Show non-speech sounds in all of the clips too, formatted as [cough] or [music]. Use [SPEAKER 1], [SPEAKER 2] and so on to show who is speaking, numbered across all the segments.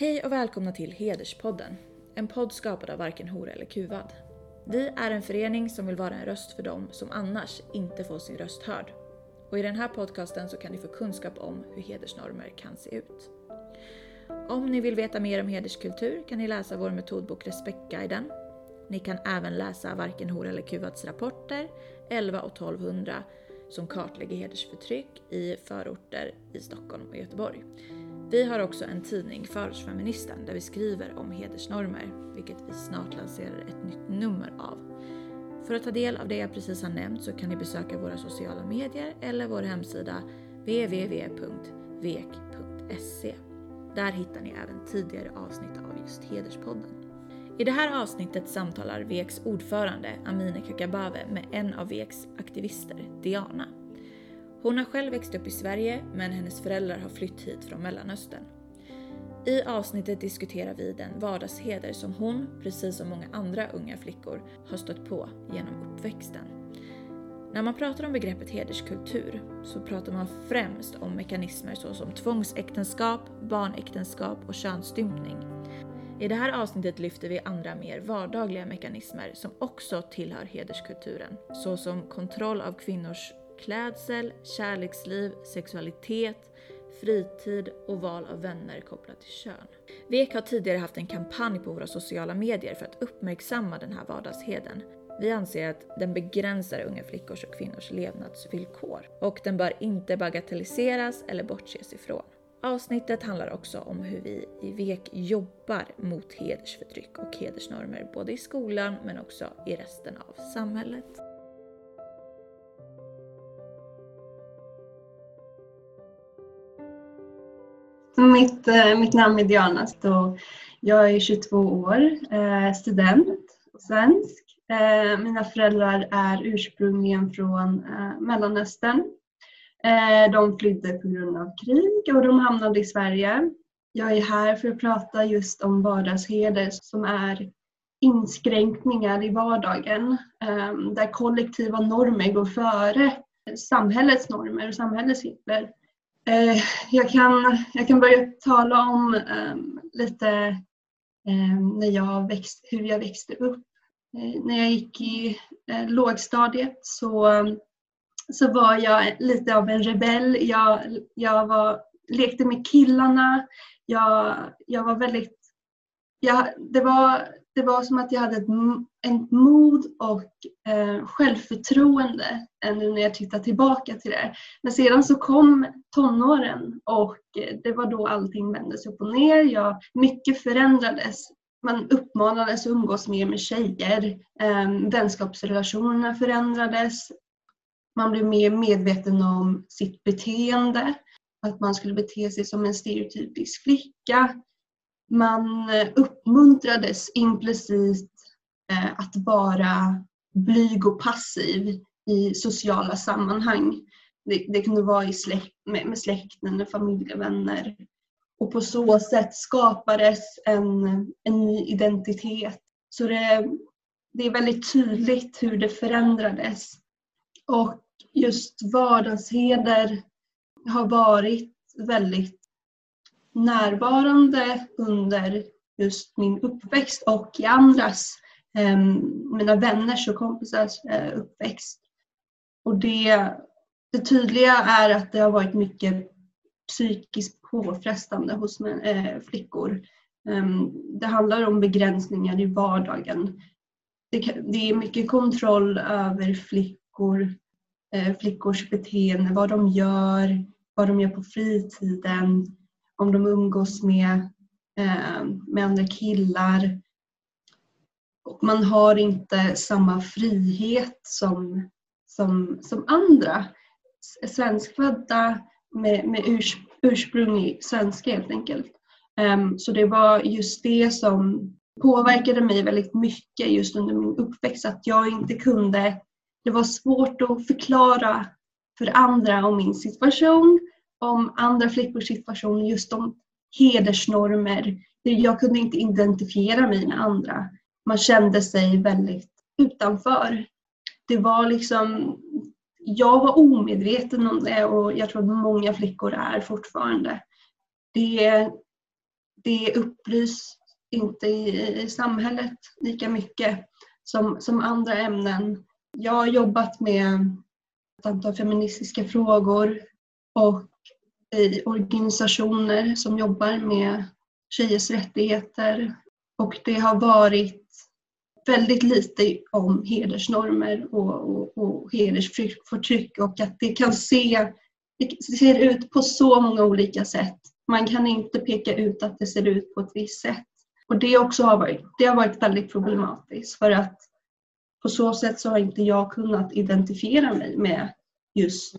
[SPEAKER 1] Hej och välkomna till Hederspodden. En podd skapad av varken hora eller kuvad. Vi är en förening som vill vara en röst för dem som annars inte får sin röst hörd. Och i den här podcasten så kan ni få kunskap om hur hedersnormer kan se ut. Om ni vill veta mer om hederskultur kan ni läsa vår metodbok Respektguiden. Ni kan även läsa Varken hora eller kuvads rapporter 11 och 1200 som kartlägger hedersförtryck i förorter i Stockholm och Göteborg. Vi har också en tidning, Förortsfeministen, där vi skriver om hedersnormer, vilket vi snart lanserar ett nytt nummer av. För att ta del av det jag precis har nämnt så kan ni besöka våra sociala medier eller vår hemsida www.vek.se. Där hittar ni även tidigare avsnitt av just Hederspodden. I det här avsnittet samtalar VEKs ordförande Amineh Kakabaveh med en av VEKs aktivister, Diana. Hon har själv växt upp i Sverige men hennes föräldrar har flytt hit från Mellanöstern. I avsnittet diskuterar vi den vardagsheder som hon, precis som många andra unga flickor, har stött på genom uppväxten. När man pratar om begreppet hederskultur så pratar man främst om mekanismer såsom tvångsäktenskap, barnäktenskap och könsstympning. I det här avsnittet lyfter vi andra mer vardagliga mekanismer som också tillhör hederskulturen, såsom kontroll av kvinnors klädsel, kärleksliv, sexualitet, fritid och val av vänner kopplat till kön. VEK har tidigare haft en kampanj på våra sociala medier för att uppmärksamma den här vardagsheden. Vi anser att den begränsar unga flickors och kvinnors levnadsvillkor och den bör inte bagatelliseras eller bortses ifrån. Avsnittet handlar också om hur vi i VEK jobbar mot hedersförtryck och hedersnormer både i skolan men också i resten av samhället.
[SPEAKER 2] Mitt, eh, mitt namn är Diana Så jag är 22 år, eh, student och svensk. Eh, mina föräldrar är ursprungligen från Mellanöstern. De flydde på grund av krig och de hamnade i Sverige. Jag är här för att prata just om vardagsheder som är inskränkningar i vardagen där kollektiva normer går före samhällets normer och samhällets regler. Eh, jag, kan, jag kan börja tala om ehm, lite ehm, när jag växt, hur jag växte upp. Eh, när jag gick i eh, lågstadiet så, så var jag lite av en rebell. Jag, jag var, lekte med killarna. Jag, jag var väldigt... Jag, det, var, det var som att jag hade ett, ett mod och eh, självförtroende nu när jag tittar tillbaka till det. Men sedan så kom tonåren och det var då allting vändes upp och ner. Jag, mycket förändrades. Man uppmanades att umgås mer med tjejer. Eh, vänskapsrelationerna förändrades. Man blev mer medveten om sitt beteende. Att man skulle bete sig som en stereotypisk flicka. Man eh, uppmuntrades implicit eh, att vara blyg och passiv i sociala sammanhang. Det, det kunde vara i släkt, med, med släkten, familjevänner. Och på så sätt skapades en, en ny identitet. Så det, det är väldigt tydligt hur det förändrades. Och just vardagsheder har varit väldigt närvarande under just min uppväxt och i andras, eh, mina vänners och kompisars eh, uppväxt. Och det, det tydliga är att det har varit mycket psykiskt påfrestande hos eh, flickor. Ehm, det handlar om begränsningar i vardagen. Det, det är mycket kontroll över flickor, eh, flickors beteende, vad de gör, vad de gör på fritiden, om de umgås med, eh, med andra killar. Och man har inte samma frihet som som, som andra svenskfödda med, med urs, ursprunglig svenska helt enkelt. Um, så det var just det som påverkade mig väldigt mycket just under min uppväxt. Att jag inte kunde, det var svårt att förklara för andra om min situation, om andra flickors situation, just om hedersnormer. Jag kunde inte identifiera mig med andra. Man kände sig väldigt utanför det var liksom, jag var omedveten om det och jag tror att många flickor är fortfarande. Det, det upplys inte i, i samhället lika mycket som, som andra ämnen. Jag har jobbat med ett antal feministiska frågor och i organisationer som jobbar med tjejers rättigheter och det har varit väldigt lite om hedersnormer och, och, och hedersförtryck och att det kan se det ser ut på så många olika sätt. Man kan inte peka ut att det ser ut på ett visst sätt. Och det, också har, varit, det har varit väldigt problematiskt för att på så sätt så har inte jag kunnat identifiera mig med just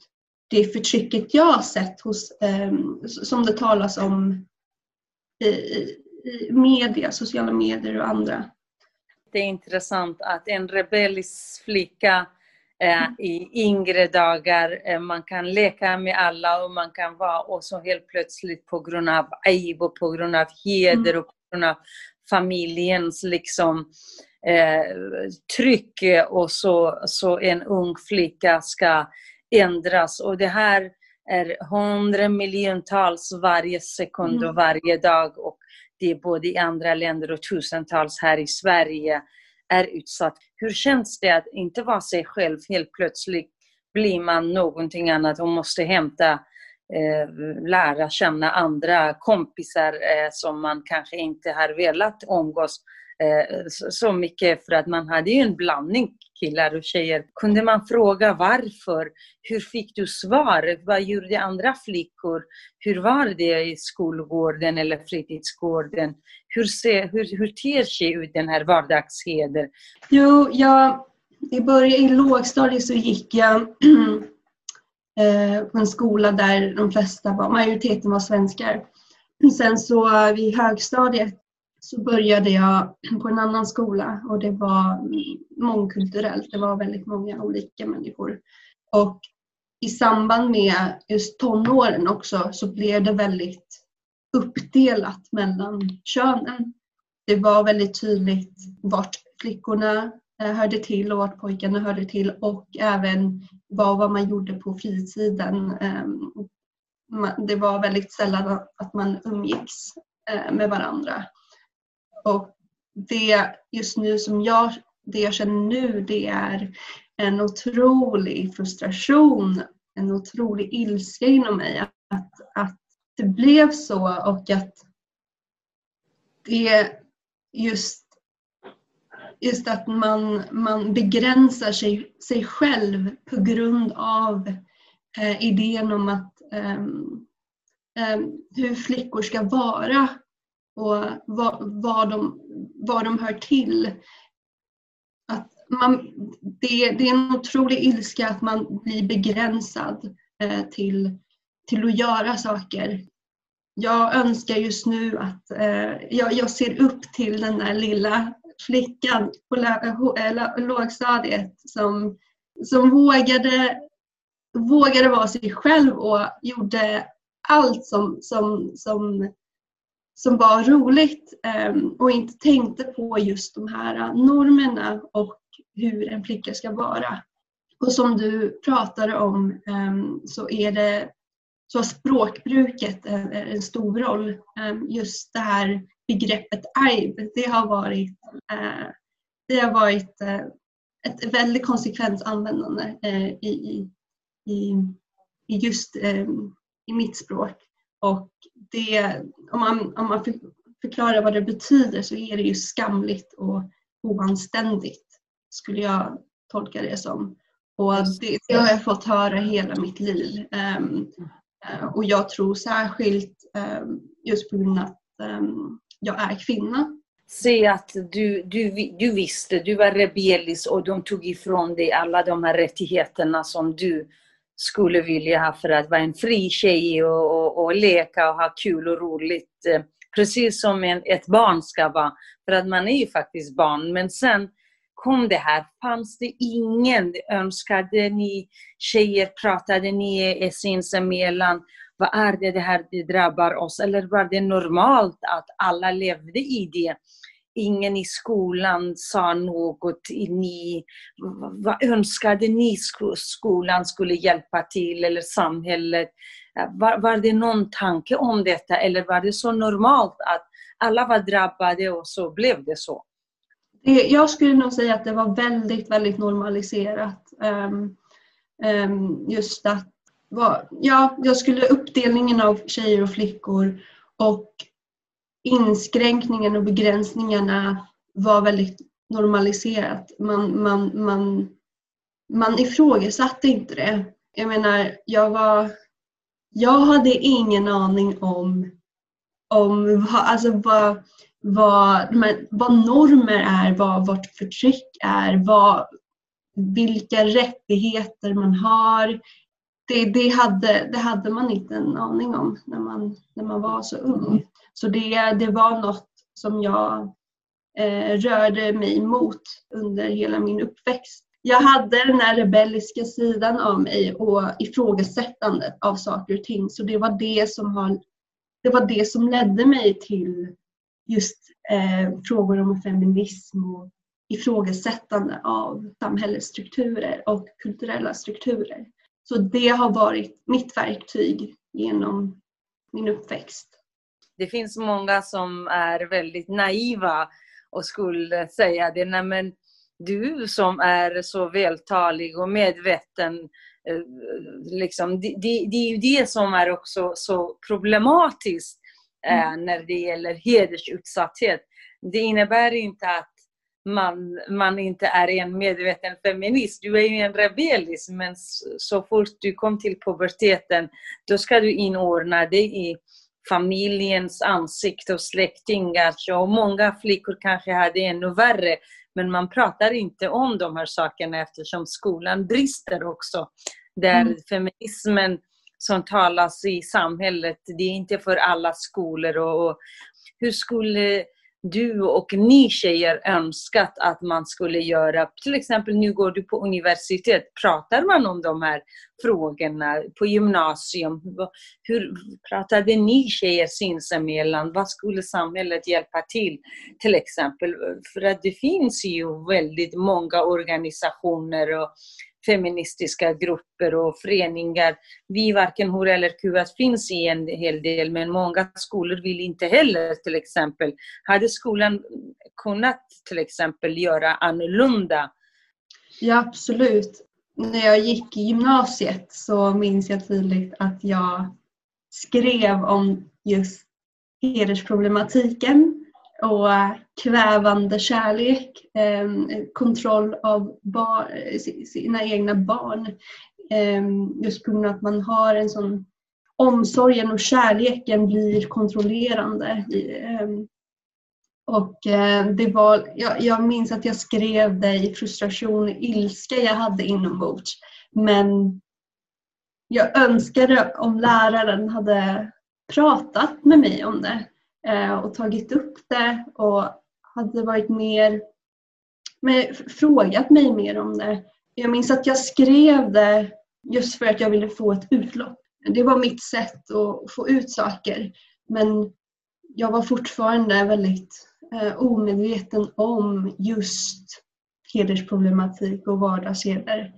[SPEAKER 2] det förtrycket jag har sett hos, eh, som det talas om i, i media, sociala medier och andra.
[SPEAKER 3] Det är intressant att en rebellisk flicka eh, i yngre dagar, eh, man kan leka med alla och man kan vara och så helt plötsligt på grund av aib och på grund av heder och på grund av familjens liksom eh, tryck och så, så en ung flicka ska ändras. Och det här är hundra miljontals varje sekund och mm. varje dag. Och det är både i andra länder och tusentals här i Sverige är utsatt. Hur känns det att inte vara sig själv? Helt plötsligt blir man någonting annat och måste hämta, eh, lära känna andra kompisar eh, som man kanske inte har velat umgås Eh, så mycket för att man hade ju en blandning killar och tjejer. Kunde man fråga varför? Hur fick du svar? Vad gjorde andra flickor? Hur var det i skolgården eller fritidsgården? Hur, ser, hur, hur ter sig ut den här vardagsheder?
[SPEAKER 2] Jo, jag, i början i lågstadiet så gick jag [clears throat] eh, på en skola där de flesta var, majoriteten var svenskar. Sen så eh, vid högstadiet så började jag på en annan skola och det var mångkulturellt. Det var väldigt många olika människor. Och i samband med just tonåren också så blev det väldigt uppdelat mellan könen. Det var väldigt tydligt vart flickorna eh, hörde till och vart pojkarna hörde till och även vad, man gjorde på fritiden. Ehm, det var väldigt sällan att man umgicks eh, med varandra. Och det just nu som jag, det jag känner nu det är en otrolig frustration, en otrolig ilska inom mig att, att det blev så och att det just, just att man, man begränsar sig, sig själv på grund av eh, idén om att eh, hur flickor ska vara och vad, vad, de, vad de hör till. Att man, det, det är en otrolig ilska att man blir begränsad eh, till, till att göra saker. Jag önskar just nu att eh, jag, jag ser upp till den där lilla flickan på eh, lågstadiet som, som vågade, vågade vara sig själv och gjorde allt som, som, som som var roligt ehm, och inte tänkte på just de här normerna och hur en flicka ska vara. Och som du pratade om ehm, så är det så har språkbruket en stor roll. Ehm, just det här begreppet aib, det har varit, eh, det har varit eh, ett väldigt konsekvent användande eh, i, i, i just i mitt språk. Och det, om, man, om man förklarar vad det betyder så är det ju skamligt och oanständigt skulle jag tolka det som. Och det, det har jag fått höra hela mitt liv. Um, och jag tror särskilt um, just på grund av att um, jag är kvinna.
[SPEAKER 3] Se att du, du, du visste, du var rebellisk och de tog ifrån dig alla de här rättigheterna som du skulle vilja ha för att vara en fri tjej och, och, och leka och ha kul och roligt. Eh, precis som en, ett barn ska vara. För att man är ju faktiskt barn. Men sen kom det här. Fanns det ingen? Önskade ni tjejer? Pratade ni sinsemellan? Vad är det det här det drabbar oss? Eller var det normalt att alla levde i det? Ingen i skolan sa något. Ni, vad önskade ni skolan skulle hjälpa till eller samhället? Var, var det någon tanke om detta eller var det så normalt att alla var drabbade och så blev det så.
[SPEAKER 2] Jag skulle nog säga att det var väldigt, väldigt normaliserat. Um, um, just att, var, ja, jag skulle uppdelningen av tjejer och flickor och inskränkningen och begränsningarna var väldigt normaliserat. Man, man, man, man ifrågasatte inte det. Jag menar, jag var... Jag hade ingen aning om, om alltså vad, vad, vad normer är, vad vårt förtryck är, vad, vilka rättigheter man har. Det, det, hade, det hade man inte en aning om när man, när man var så ung. Så det, det var något som jag eh, rörde mig mot under hela min uppväxt. Jag hade den här rebelliska sidan av mig och ifrågasättandet av saker och ting. Så det var det som, har, det, var det som ledde mig till just eh, frågor om feminism och ifrågasättande av samhällets strukturer och kulturella strukturer. Så det har varit mitt verktyg genom min uppväxt.
[SPEAKER 3] Det finns många som är väldigt naiva och skulle säga det, nej men du som är så vältalig och medveten, eh, liksom, det, det, det är ju det som är också så problematiskt eh, mm. när det gäller hedersutsatthet. Det innebär inte att man, man inte är en medveten feminist. Du är ju en rebellisk, men så fort du kom till puberteten, då ska du inordna dig i familjens ansikte och släktingar. Och många flickor kanske hade ännu värre. Men man pratar inte om de här sakerna eftersom skolan brister också. Där mm. feminismen som talas i samhället, det är inte för alla skolor. Och, och hur skulle du och ni tjejer önskat att man skulle göra? Till exempel nu går du på universitet, pratar man om de här frågorna på gymnasium? Hur pratade ni tjejer sinsemellan? Vad skulle samhället hjälpa till? Till exempel, för att det finns ju väldigt många organisationer och feministiska grupper och föreningar. Vi, varken hora eller kuvat, finns i en hel del, men många skolor vill inte heller till exempel. Hade skolan kunnat till exempel göra annorlunda?
[SPEAKER 2] Ja, absolut. När jag gick i gymnasiet så minns jag tydligt att jag skrev om just hedersproblematiken och eh, kvävande kärlek, ehm, kontroll av bar, sina egna barn. Ehm, just på grund av att man har en sån omsorgen och kärleken blir kontrollerande. Ehm, och eh, det var, jag, jag minns att jag skrev det i frustration och ilska jag hade inombords. Men jag önskade om läraren hade pratat med mig om det Eh, och tagit upp det och hade varit mer med, frågat mig mer om det. Jag minns att jag skrev det just för att jag ville få ett utlopp. Det var mitt sätt att få ut saker. Men jag var fortfarande väldigt eh, omedveten om just hedersproblematik och vardagsheder.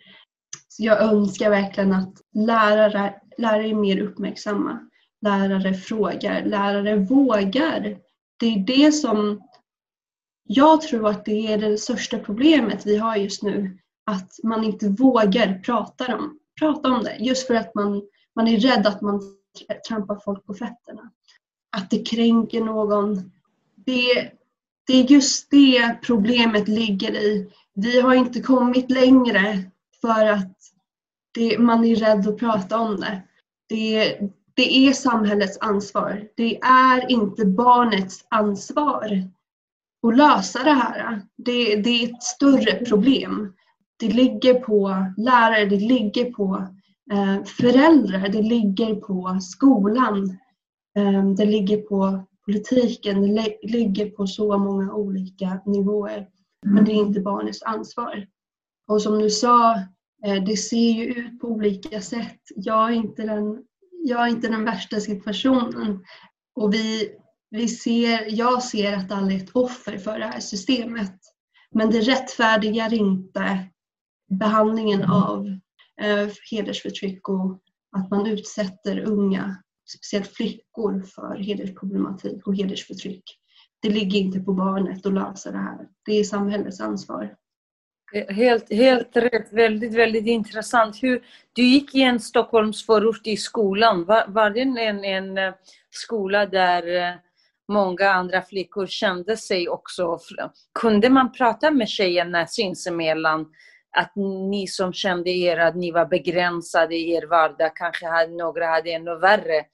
[SPEAKER 2] Så jag önskar verkligen att lärare, lärare är mer uppmärksamma lärare frågar, lärare vågar. Det är det som jag tror att det är det största problemet vi har just nu. Att man inte vågar prata om, prata om det just för att man, man är rädd att man trampar folk på fötterna. Att det kränker någon. Det, det är just det problemet ligger i. Vi har inte kommit längre för att det, man är rädd att prata om det. det det är samhällets ansvar. Det är inte barnets ansvar att lösa det här. Det, det är ett större problem. Det ligger på lärare, det ligger på eh, föräldrar, det ligger på skolan, eh, det ligger på politiken, det ligger på så många olika nivåer. Men det är inte barnets ansvar. Och som du sa, eh, det ser ju ut på olika sätt. Jag är inte den jag är inte den värsta situationen. Och vi, vi ser, jag ser att alla är ett offer för det här systemet. Men det rättfärdigar inte behandlingen av eh, hedersförtryck och att man utsätter unga, speciellt flickor, för hedersproblematik och hedersförtryck. det ligger inte på barnet att lösa det här. Det är samhällets ansvar.
[SPEAKER 3] Helt, helt rätt. Väldigt, väldigt intressant. Hur, du gick i en Stockholmsförort i skolan. Var, var det en, en eh, skola där eh, många andra flickor kände sig också... Kunde man prata med tjejerna sinsemellan? Att ni som kände er att ni var begränsade i er vardag, kanske hade, några hade ännu värre.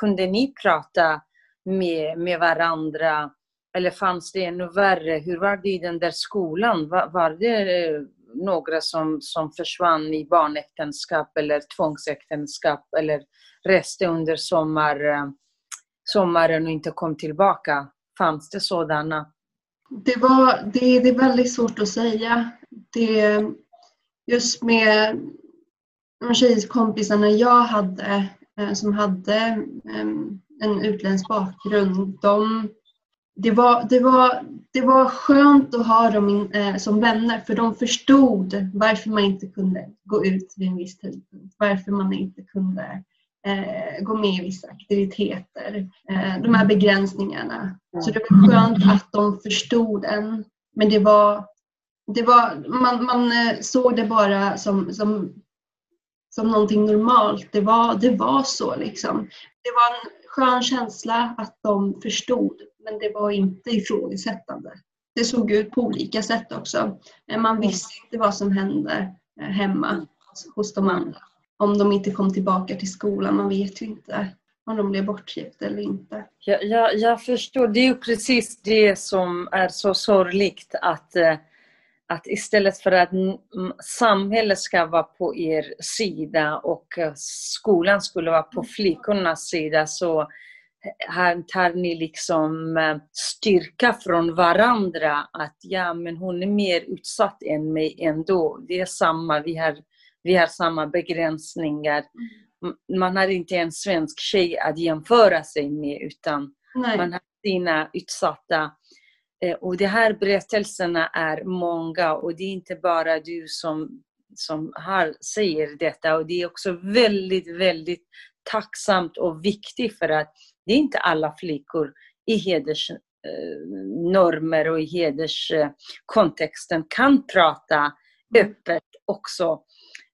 [SPEAKER 3] Kunde ni prata med, med varandra? Eller fanns det ännu värre? Hur var det i den där skolan? Var, var det eh, några som, som försvann i barnäktenskap eller tvångsäktenskap eller reste under sommar, eh, sommaren och inte kom tillbaka? Fanns det sådana?
[SPEAKER 2] Det, var, det, det är väldigt svårt att säga. Det, just med de tjejkompisarna jag hade eh, som hade en utländsk bakgrund, de det var, det, var, det var skönt att ha dem in, eh, som vänner för de förstod varför man inte kunde gå ut vid en viss tidpunkt. Varför man inte kunde eh, gå med i vissa aktiviteter. Eh, de här begränsningarna. Så det var skönt att de förstod en. Men det var, det var man, man eh, såg det bara som, som, som någonting normalt. Det var, det var så liksom. Det var en skön känsla att de förstod men det var inte ifrågasättande. Det såg ut på olika sätt också. Man visste inte vad som hände eh, hemma hos de andra. Om de inte kom tillbaka till skolan, man vet ju inte om de blev bortgifta eller inte.
[SPEAKER 3] Ja, jag, jag förstår, det är ju precis det som är så sorgligt att, eh, att istället för att samhället ska vara på er sida och eh, skolan skulle vara på flickornas sida så här tar ni liksom eh, styrka från varandra. Att ja, men hon är mer utsatt än mig ändå. Det är samma, vi har, vi har samma begränsningar. Man har inte en svensk tjej att jämföra sig med utan Nej. man har sina utsatta. Eh, och de här berättelserna är många och det är inte bara du som, som har, säger detta. Och det är också väldigt, väldigt tacksamt och viktigt för att det är inte alla flickor i hedersnormer och i hederskontexten kan prata mm. öppet också.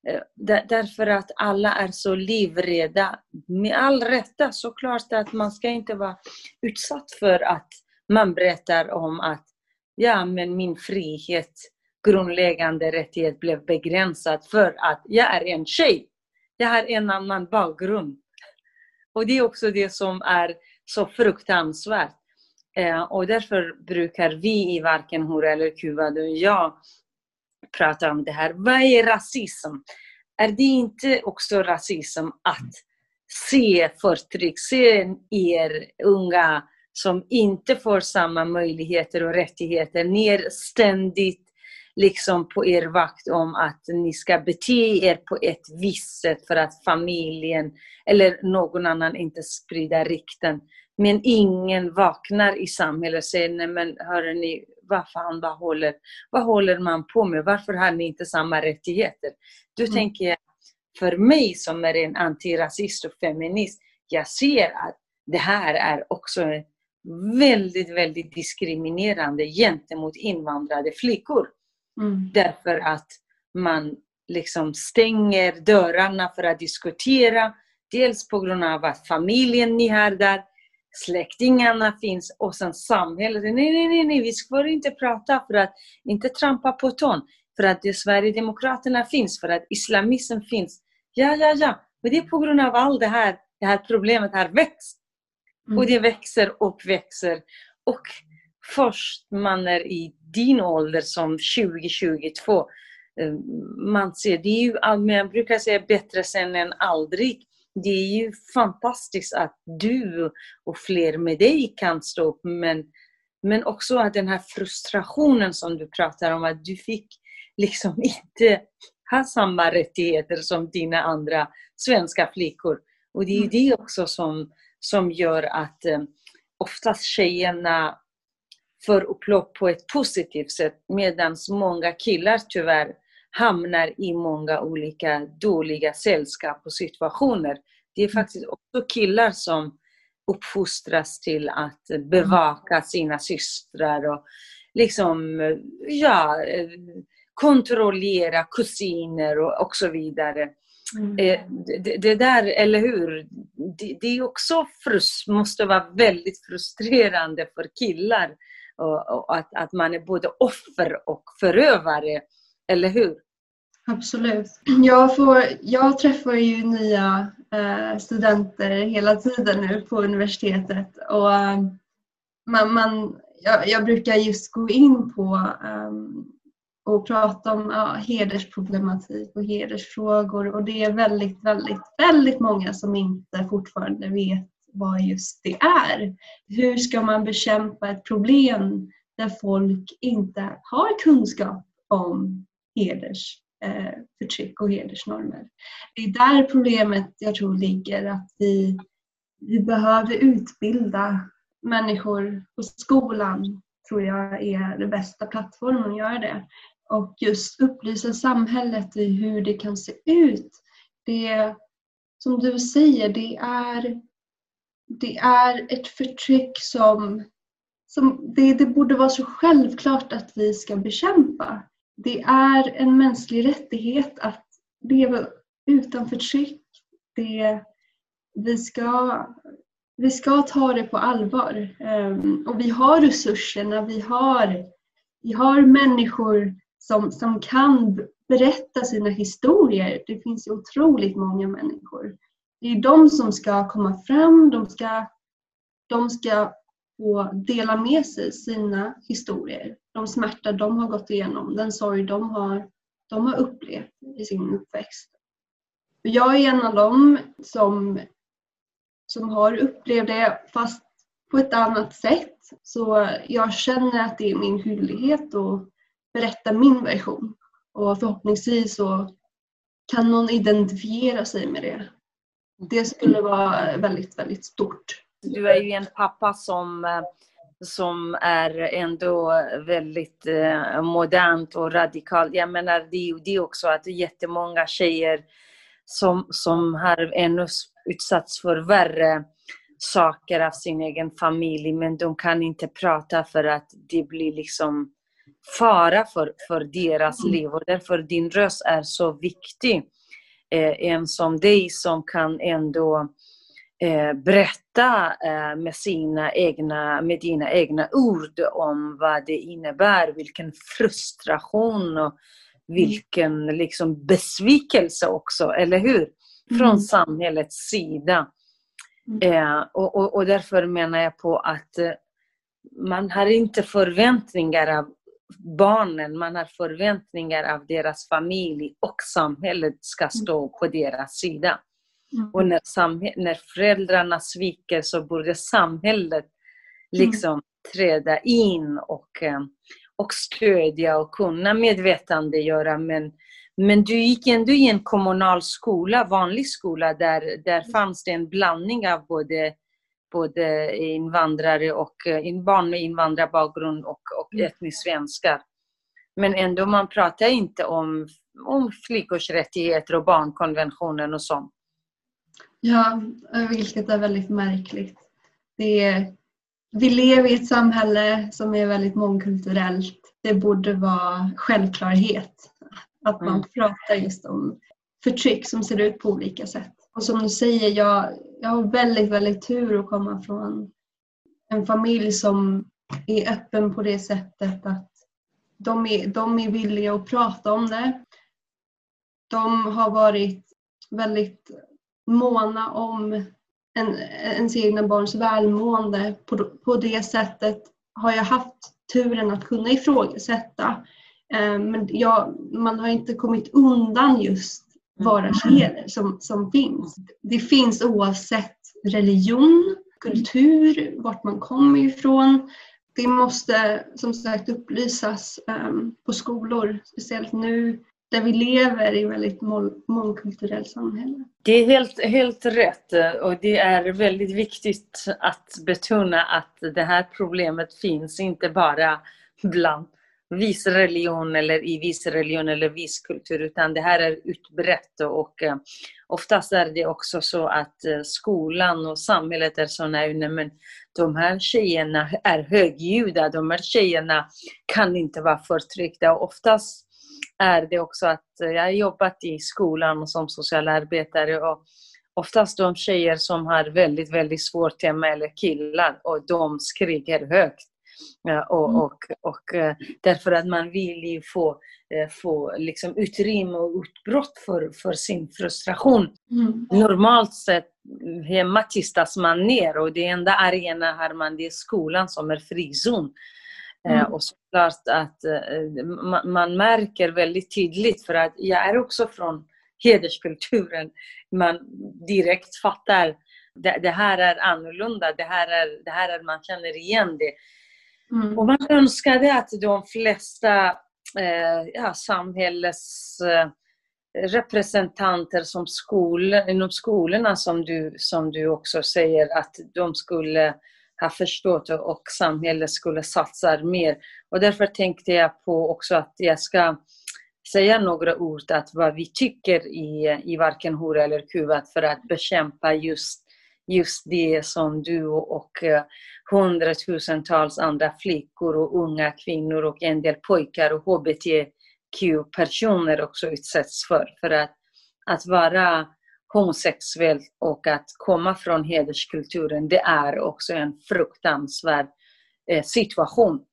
[SPEAKER 3] Eh, därför att alla är så livrädda. Med all rätta såklart att man ska inte vara utsatt för att man berättar om att ja, men min frihet, grundläggande rättighet blev begränsad för att jag är en tjej. Jag har en annan bakgrund. Och det är också det som är så fruktansvärt. Eh, och därför brukar vi i Varken Hora eller Kuba, du och jag prata om det här. Vad är rasism? Är det inte också rasism att se förtryck, se er unga som inte får samma möjligheter och rättigheter. Ni är ständigt liksom på er vakt om att ni ska bete er på ett visst sätt för att familjen eller någon annan inte sprider rykten. Men ingen vaknar i samhället och säger, nej men hörni, vad fan, vad håller, vad håller man på med? Varför har ni inte samma rättigheter? Då mm. tänker jag, för mig som är en antirasist och feminist, jag ser att det här är också väldigt, väldigt diskriminerande gentemot invandrade flickor. Mm. Därför att man liksom stänger dörrarna för att diskutera. Dels på grund av att familjen ni har där, släktingarna finns och sen samhället. Nej, nej, nej, nej, vi får inte prata för att inte trampa på tån. För att det Sverigedemokraterna finns, för att islamism finns. Ja, ja, ja. Men det är på grund av allt det här, det här problemet har växt. Mm. Och det växer och växer. Och först man är i din ålder som 2022, eh, man ser, det är ju, jag brukar säga bättre sen än aldrig. Det är ju fantastiskt att du och fler med dig kan stå upp, men, men också att den här frustrationen som du pratar om, att du fick liksom [laughs] inte ha samma rättigheter som dina andra svenska flickor. Och det är mm. det också som, som gör att eh, oftast tjejerna för upplopp på ett positivt sätt medan många killar tyvärr hamnar i många olika dåliga sällskap och situationer. Det är faktiskt också killar som uppfostras till att bevaka sina systrar och liksom, ja, kontrollera kusiner och, och så vidare. Mm. Eh, det, det, där, eller hur? Det, det är också frust, måste vara väldigt frustrerande för killar och, och att, att man är både offer och förövare, eller hur?
[SPEAKER 2] Absolut. Jag, får, jag träffar ju nya eh, studenter hela tiden nu på universitetet och eh, man, man, jag, jag, brukar just gå in på eh, och prata om ja, hedersproblematik och hedersfrågor och det är väldigt, väldigt, väldigt många som inte fortfarande vet vad just det är. Hur ska man bekämpa ett problem där folk inte har kunskap om hedersförtryck eh, och hedersnormer? Det är där problemet jag tror ligger, att vi, vi behöver utbilda människor på skolan tror jag är den bästa plattformen att göra det och just upplysa samhället i hur det kan se ut. Det som du säger, det är, det är ett förtryck som, som det, det borde vara så självklart att vi ska bekämpa. Det är en mänsklig rättighet att leva utan förtryck. Det, vi, ska, vi ska ta det på allvar. Um, och vi har resurserna, vi har, vi har människor som, som kan berätta sina historier. Det finns ju otroligt många människor. Det är de som ska komma fram, de ska, de ska få dela med sig sina historier. De smärta de har gått igenom, den sorg de har, de har upplevt i sin uppväxt. Jag är en av dem som, som har upplevt det fast på ett annat sätt. Så jag känner att det är min skyldighet att berätta min version. Och förhoppningsvis så kan någon identifiera sig med det. Det skulle vara väldigt, väldigt stort.
[SPEAKER 3] Du är ju en pappa som, eh, som är ändå väldigt eh, modernt och radikal. Jag menar, det, det är också att det är jättemånga tjejer som, som har ännu utsatts för värre saker av sin egen familj, men de kan inte prata för att det blir liksom fara för, för deras mm. liv och därför din röst är så viktig. Eh, en som dig som kan ändå eh, berätta eh, med, sina egna, med dina egna ord om vad det innebär, vilken frustration och vilken liksom, besvikelse också, eller hur? Från mm. samhällets sida. Mm. Och, och, och, därför menar jag på att man har inte förväntningar av barnen, man har förväntningar av deras familj och samhället ska mm. stå på deras sida. Mm. Och när, när föräldrarna sviker så borde samhället mm. liksom mm. träda in och, eh, och stödja och kunna medvetandegöra. Men, men du gick ändå i en kommunal skola, vanlig skola, där, där mm. fanns det en blandning av både både invandrare och eh, barn med invandrarbakgrund och, och mm. etnisk svenskar. Men ändå man pratar inte om, om flickors rättigheter och barnkonventionen och sånt.
[SPEAKER 2] Ja, vilket är väldigt märkligt. Det är, vi lever i ett samhälle som är väldigt mångkulturellt. Det borde vara självklarhet att man mm. pratar just om förtryck som ser ut på olika sätt. Och som du säger, jag, jag har väldigt, väldigt tur att komma från en familj som är öppen på det sättet att de är, de är villiga att prata om det. De har varit väldigt måna om en, ens egna barns välmående. På, på det sättet har jag haft turen att kunna ifrågasätta. Eh, men jag, man har inte kommit undan just vardagsheder som, som finns. Det finns oavsett religion, kultur, vart man kommer ifrån. Det måste som sagt upplysas um, på skolor, speciellt nu där vi lever i ett väldigt mångkulturellt samhälle.
[SPEAKER 3] Det är helt, helt rätt och det är väldigt viktigt att betona att det här problemet finns inte bara bland viss religion eller i viss religion eller viss kultur utan det här är utbrett och eh, oftast är det också så att eh, skolan och samhället är sådana, nej, men de här tjejerna är högljudda, de här tjejerna kan inte vara förtryckta. Och oftast är det också att eh, jag har jobbat i skolan som socialarbetare och oftast de tjejer som har väldigt, väldigt svårt hemma eller killar och de skriker högt. Och, mm. och, och, eh, därför att man vill ju få, eh, få liksom utrymme och utbrott för, för sin frustration. Mm. Normalt sett hemma tystas man ner och det enda arena har man det är skolan som är frizon. Eh, mm. Och såklart att man märker väldigt tydligt för att jag är också från hederskulturen. Man direkt fattar det, det här är annorlunda, det här är, det här är, man känner igen det. Mm. Och man önskade att de flesta eh, ja, samhällets eh, representanter som skol, inom skolorna som du, som du också säger att de skulle ha förstått och samhället skulle satsa mer. Och därför tänkte jag på också att jag ska säga några ord att vad vi tycker i, i varken hora eller kuvat för att bekämpa just just det som du och eh, hundratusentals andra flickor och unga kvinnor och en del pojkar och hbtq-personer också utsätts för. För att, att vara homosexuell och att komma från hederskulturen, det är också en fruktansvärd eh, situation.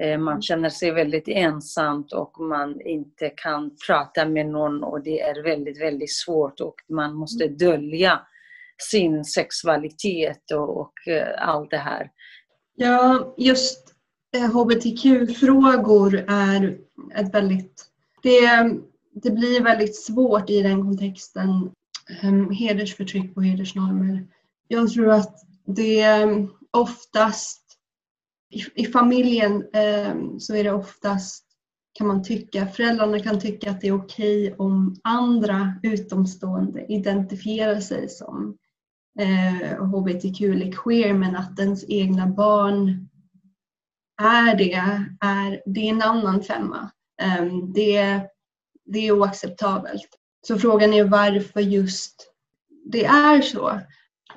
[SPEAKER 3] Eh, man känner sig väldigt ensamt och man inte kan prata med någon och det är väldigt, väldigt svårt och man måste dölja sin sexualitet och, och eh, allt det här.
[SPEAKER 2] Ja, just eh, hbtq-frågor är ett väldigt... Det, det blir väldigt svårt i den kontexten, ehm, hedersförtryck och hedersnormer. Jag tror att det ehm, oftast i, i familjen eh, så är det oftast kan man tycka, föräldrarna kan tycka att det är okej om andra utomstående identifierar sig som eh, hbtq eller queer men att ens egna barn är det, är, det är en annan femma. Um, det, det är oacceptabelt. Så frågan är varför just det är så.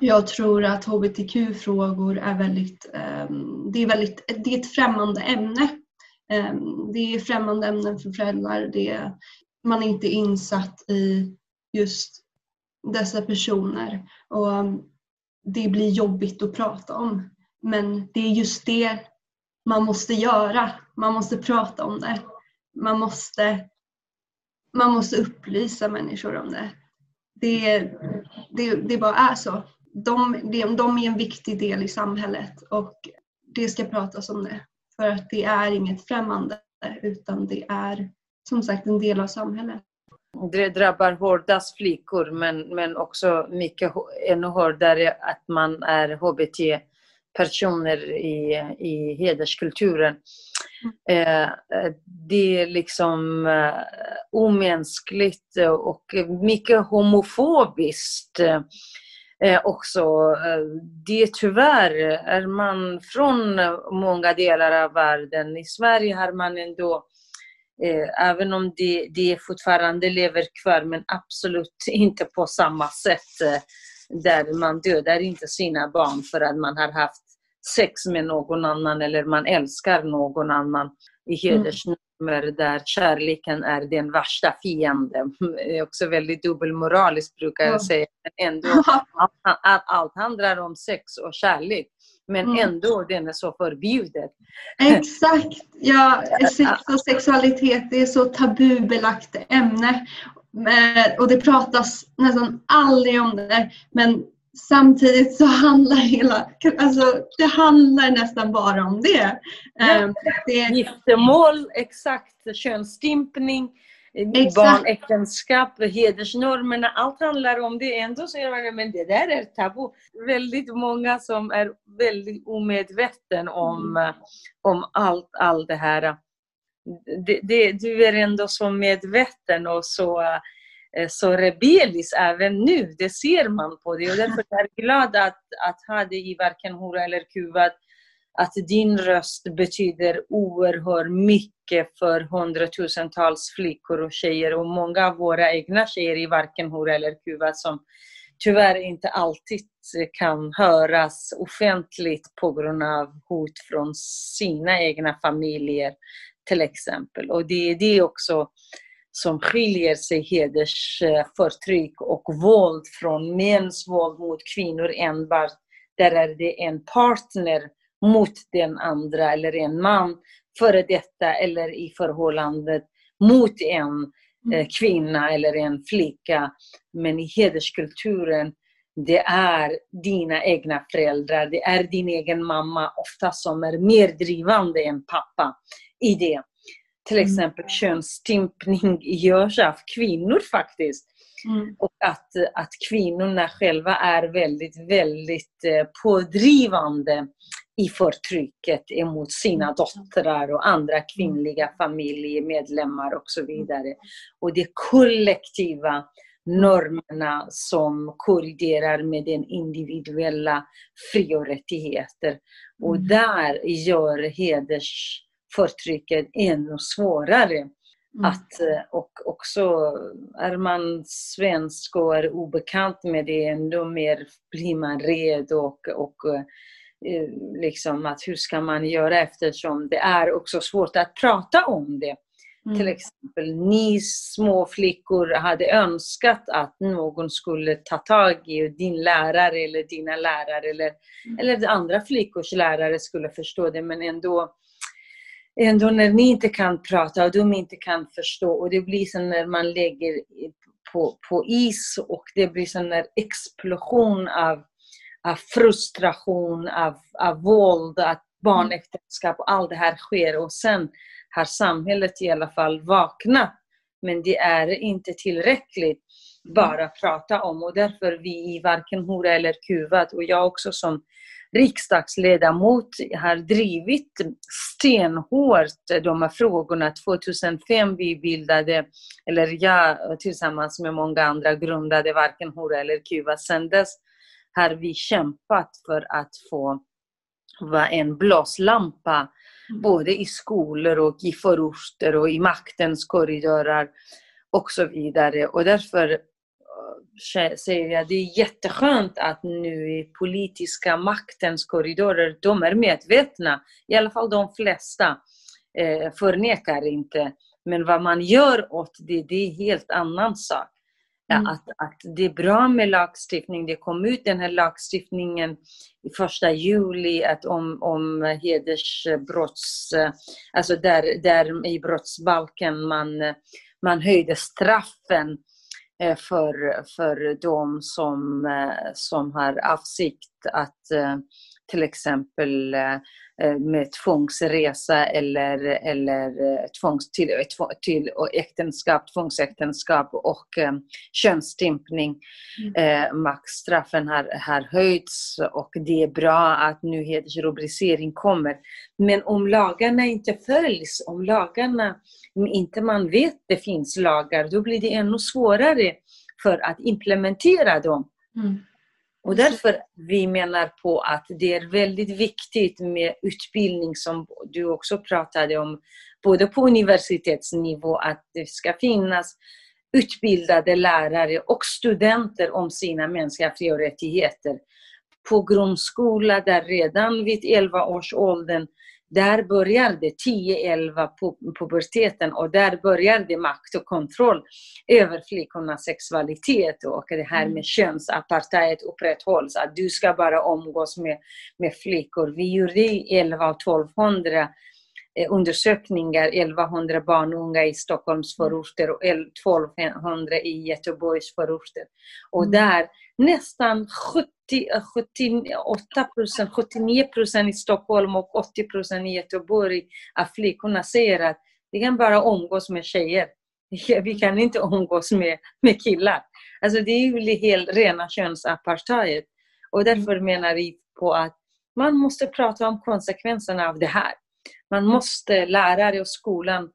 [SPEAKER 2] Jag tror att hbtq-frågor är väldigt, um, det är väldigt, det är ett främmande ämne. Um, det är främmande ämnen för föräldrar. Det, man är inte insatt i just dessa personer. Och um, det blir jobbigt att prata om. Men det är just det man måste göra. Man måste prata om det. Man måste, man måste upplysa människor om det. Det, det, det bara är så. De, de är en viktig del i samhället och det ska pratas om det. För att det är inget främmande utan det är som sagt en del av samhället.
[SPEAKER 3] Det drabbar hårdast flickor men, men också mycket ännu hårdare att man är HBT-personer i, i hederskulturen. Eh, det är liksom eh, omänskligt och mycket homofobiskt eh, också. Eh, det tyvärr är man från många delar av världen. I Sverige har man ändå Eh, även om det, det fortfarande lever kvar, men absolut [laughs] inte på samma sätt. Eh, där man dödar inte sina barn för att man har haft sex med någon annan eller man älskar någon annan i mm. hedersnummer mm. där kärleken är den värsta fienden. [laughs] Det är också väldigt dubbelmoraliskt brukar jag säga. Men ändå, [laughs] allt, allt handlar om sex och kärlek. Men mm. ändå den är så förbjuden.
[SPEAKER 2] Exakt! Ja, [laughs] sex och sexualitet det är så tabubelagt ämne. Eh, och det pratas nästan aldrig om det. Men samtidigt så handlar hela, alltså det handlar nästan bara om det.
[SPEAKER 3] Eh, det... Giftermål, exakt, könsstympning barnäktenskap, hedersnormerna, allt handlar om det. Ändå säger man men det där är tabu. Väldigt många som är väldigt omedveten om, mm. om allt, allt det här. Det, det, du är ändå så medveten och så, eh, så rebellisk även nu. Det ser man på dig och därför är jag glad att, att ha det i varken hora eller kuvad att din röst betyder oerhört mycket för hundratusentals flickor och tjejer och många av våra egna tjejer i varken hora eller kuva som tyvärr inte alltid kan höras offentligt på grund av hot från sina egna familjer till exempel. Och det är det också som skiljer sig hedersförtryck eh, och våld från mäns våld mot kvinnor enbart. Där är det en partner mot den andra eller en man före detta eller i förhållandet mot en eh, mm. kvinna eller en flicka. Men i hederskulturen det är dina egna föräldrar, det är din egen mamma ofta som är mer drivande än pappa i det. Till mm. exempel mm. könsstympning görs av kvinnor faktiskt. Mm. Och att, att kvinnorna själva är väldigt, väldigt eh, pådrivande i förtrycket emot sina mm. döttrar och andra kvinnliga familjemedlemmar och så vidare. Och det kollektiva normerna som kolliderar med den individuella fri och rättigheter. Och mm. där gör hedersförtrycket ännu svårare. Mm. Att, eh, och också är man svensk och är obekant med det, ändå mer blir man rädd och, och eh, liksom att hur ska man göra eftersom det är också svårt att prata om det. Mm. Till exempel, ni små flickor hade önskat att någon skulle ta tag i din lärare eller dina lärare eller, mm. eller andra flickors lärare skulle förstå det men ändå ändå när ni inte kan prata och de inte kan förstå och det blir så när man lägger på, på is och det blir en explosion av, av frustration, av, av våld, att barnäktenskap och allt det här sker och sen har samhället i alla fall vaknat. Men det är inte tillräckligt bara prata om och därför vi i varken Hora eller Kuvat och jag också som riksdagsledamot har drivit stenhårt de här frågorna. 2005 vi bildade, eller jag tillsammans med många andra grundade varken Hora eller Kuva. Sedan dess har vi kämpat för att få vara en blåslampa både i skolor och i förorter och i maktens korridorer och så vidare. Och därför eh, säger jag det är jätteskönt att nu i politiska maktens korridorer, de är medvetna, i alla fall de flesta, eh, förnekar inte. Men vad man gör åt det, det är en helt annan sak. Mm. Att, att det är bra med lagstiftning. Det kom ut den här lagstiftningen i första juli att om, om hedersbrotts... Alltså där, där i brottsbalken man, man höjde straffen eh, för, för de som, eh, som har avsikt att eh, till exempel med tvångsresa eller, eller eh, tvångs, till, eh, till äktenskap, tvångsäktenskap och eh, könsstympning. Mm. Eh, maxstraffen har, har höjts och det är bra att nu hedersrubricering kommer. Men om lagarna inte följs, om lagarna inte man vet det finns lagar, då blir det ännu svårare för att implementera dem. Mm. Och därför vi menar på att det är väldigt viktigt med utbildning som du också pratade om, både på universitetsnivå, att det ska finnas utbildade lärare och studenter om sina mänskliga fri och rättigheter. På grundskola, där redan vid 11 års åldern där börjar det 10-11 på puberteten och där börjar det makt och kontroll över flickornas sexualitet och det här mm. med könsapartheid upprätthålls. Att du ska bara umgås med, med flickor. Vi gjorde 11 och 1200 eh, undersökningar, 1100 barn och unga i Stockholms mm. förorter och 1200 i Göteborgs förorter. Och mm. där nästan 70, 78 procent, 79 procent i Stockholm och 80 procent i Göteborg av flickorna säger att vi kan bara umgås med tjejer. [laughs] Vi kan inte umgås med, med killar. Alltså det är ju helt rena könsapartheid. Och därför menar vi på att man måste prata om konsekvenserna av det här. Man måste, lärare och skolan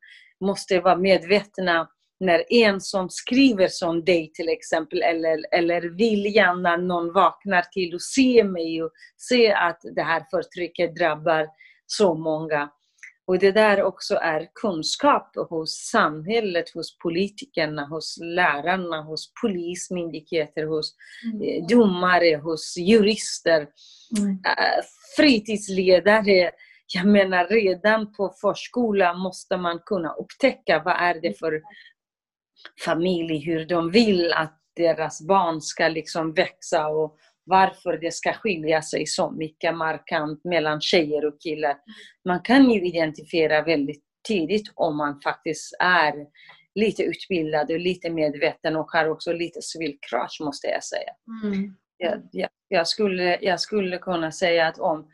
[SPEAKER 3] måste vara medvetna när en som skriver som dig till exempel, eller, eller viljan när någon vaknar till och ser mig och ser att det här förtrycket drabbar så många. Och det där också är kunskap hos samhället, hos politikerna, hos lärarna, hos polismyndigheter, hos mm. Eh, domare, hos jurister, mm. Eh, fritidsledare. Jag menar redan på förskolan måste man kunna upptäcka vad är det för familj, hur de vill att deras barn ska liksom växa och varför det ska skilja sig så mycket markant mellan tjejer och killar. Man kan ju identifiera väldigt tidigt om man faktiskt är lite utbildad och lite medveten och har också lite civilkurage måste jag säga. Mm. Jag, jag, jag, skulle, jag skulle kunna säga att om,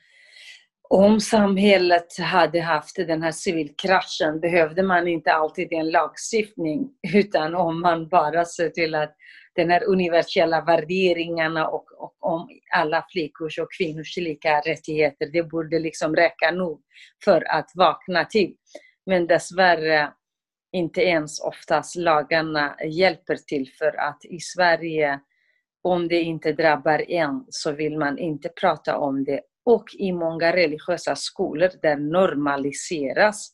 [SPEAKER 3] om samhället hade haft den här civilkraschen behövde man inte alltid en lagstiftning utan om man bara ser till att den här universella värderingarna och, och om alla flickors och kvinnors lika rättigheter. Det borde liksom räcka nog för att vakna till. Men dessvärre inte ens oftast lagarna hjälper till för att i Sverige om det inte drabbar en så vill man inte prata om det. Och i många religiösa skolor där normaliseras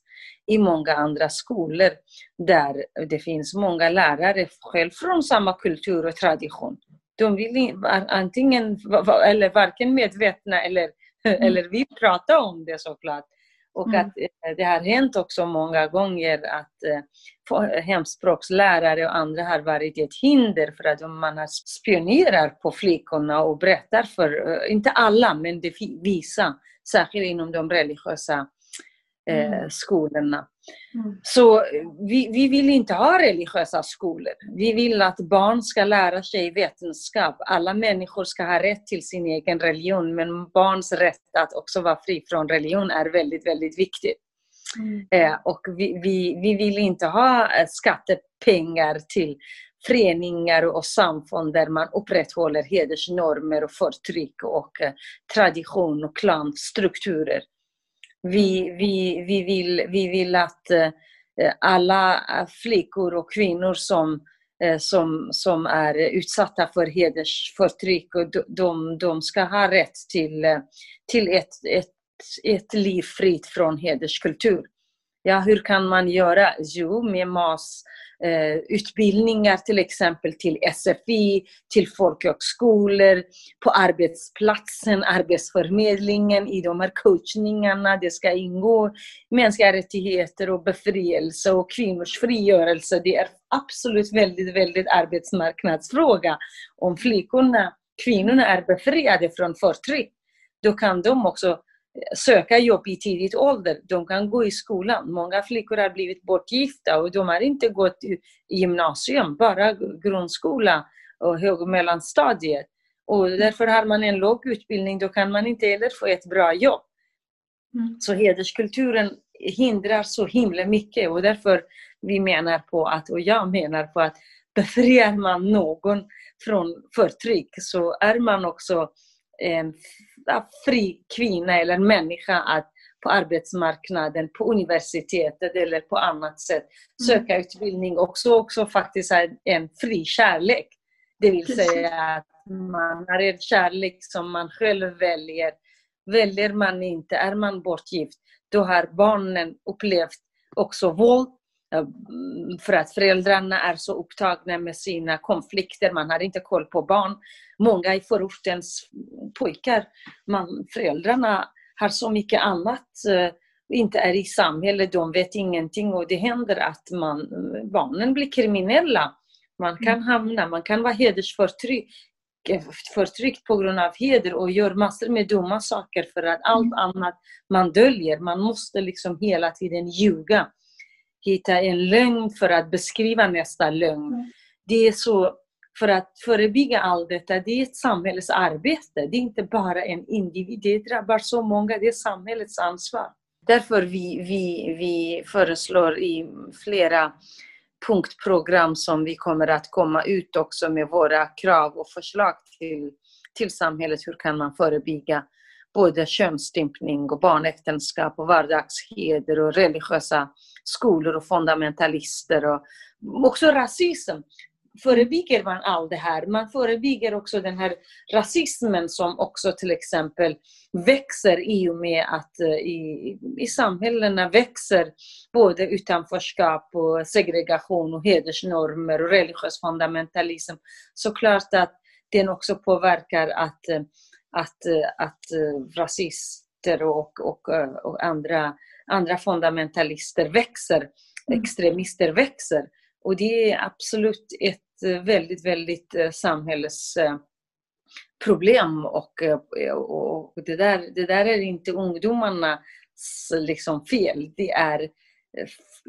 [SPEAKER 3] i många andra skolor där det finns många lärare själv från samma kultur och tradition. De vill antingen, eller varken medvetna eller, [laughs] mm. eller vi pratar om det såklart. Och mm. att eh, det har hänt också många gånger att eh, hemspråkslärare och andra har varit ett hinder för att man har spionerar på flickorna och berättar för, eh, inte alla, men det vissa, särskilt inom de religiösa Mm. eh, skolorna. Mm. Så vi, vi vill inte ha religiösa skolor. Vi vill att barn ska lära sig vetenskap. Alla människor ska ha rätt till sin egen religion, men barns rätt att också vara fri från religion är väldigt, väldigt viktigt. Mm. Eh, och vi, vi, vi vill inte ha eh, skattepengar till föreningar och samfund där man upprätthåller hedersnormer och förtryck och eh, tradition och klanstrukturer. Vi, vi, vi, vill, vi vill att eh, alla flickor och kvinnor som, eh, som, som är utsatta för hedersförtryck, de, de ska ha rätt till, eh, till ett, ett, ett liv fritt från hederskultur. Ja, hur kan man göra? Jo, med MAS eh, utbildningar till exempel till SFI, till folkhögskolor, på arbetsplatsen, arbetsförmedlingen, i de här coachningarna. Det ska ingå mänskliga rättigheter och befrielse och kvinnors frigörelse. Det är absolut väldigt, väldigt arbetsmarknadsfråga. Om flickorna, kvinnorna är befriade från förtryck, då kan de också söka jobb i tidigt ålder. De kan gå i skolan. Många flickor har blivit bortgifta och de har inte gått i gymnasium, bara grundskola och hög och mellanstadiet. Och därför har man en låg utbildning, då kan man inte heller få ett bra jobb. Mm. Så hederskulturen hindrar så himla mycket och därför vi menar på att, och jag menar på att befriar man någon från förtryck så är man också en fri kvinna eller människa att på arbetsmarknaden, på universitetet eller på annat sätt mm. söka mm. utbildning. Också, också faktiskt en fri kärlek. Det vill Precis. säga att man har en kärlek som man själv väljer. Väljer man inte, är man bortgift, då har barnen upplevt också våld för att föräldrarna är så upptagna med sina konflikter, man har inte koll på barn. Många i förortens pojkar, man, föräldrarna har så mycket annat, eh, inte är i samhället, de vet ingenting och det händer att man, barnen blir kriminella. Man kan mm. hamna, man kan vara hedersförtryckt förtryckt på grund av heder och gör massor med dumma saker för att allt mm. annat man döljer. Man måste liksom hela tiden ljuga hitta en lögn för att beskriva nästa lögn. Mm. Det är så, för att förebygga allt detta, det är ett samhällsarbete. Det är inte bara en individ, det drabbar så många, det är samhällets ansvar. Därför vi, vi, vi föreslår i flera punktprogram som vi kommer att komma ut också med våra krav och förslag till, till samhället. Hur kan man förebygga både könsstympning och barnäktenskap och vardagsheder och religiösa skolor och fundamentalister och också rasism förebygger man allt det här. Man förebygger också den här rasismen som också till exempel växer i och med att eh, i, i samhällena växer både utanförskap och segregation och hedersnormer och religiös fundamentalism. Såklart att den också påverkar att, eh, att, eh, att rasister och, och, och andra, andra fundamentalister växer, mm. extremister växer. Och det är absolut ett eh, väldigt, väldigt eh, samhällsproblem och, eh, och, det, där, det där är inte ungdomarnas liksom fel. Det är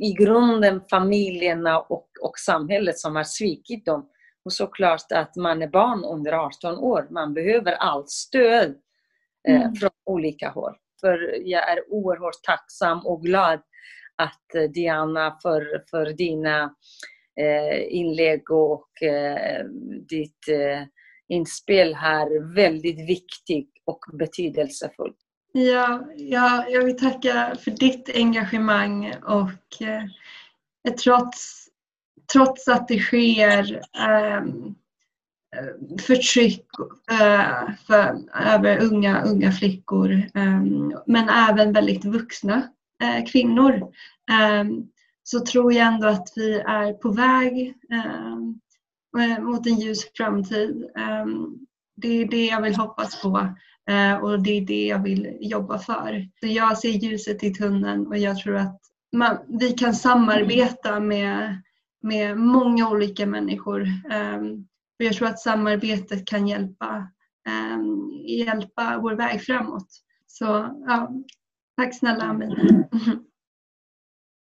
[SPEAKER 3] i grunden familjerna och, och samhället som har svikit dem. Och såklart att man är barn under 18 år, man behöver allt stöd mm. från olika håll. För jag är oerhört tacksam och glad att eh, Diana för, för dina eh, inlägg och eh, ditt eh, inspel här. Väldigt viktigt och betydelsefullt.
[SPEAKER 2] Ja, ja, jag vill tacka för ditt engagemang och eh, trots, trots att det sker ehm, eh, förtryck eh, för, över unga, unga flickor eh, men även väldigt vuxna eh, kvinnor ehm, så tror jag ändå att vi är på väg ehm, eh, mot en ljus framtid. Det är det jag vill hoppas på eh, och det är det jag vill jobba för. Så jag ser ljuset i tunneln och jag tror att man, vi kan samarbeta med, med många olika människor. Ehm, och jag tror att samarbetet kan hjälpa, ehm, hjälpa vår väg framåt. Så ja, tack snälla Amin. [laughs]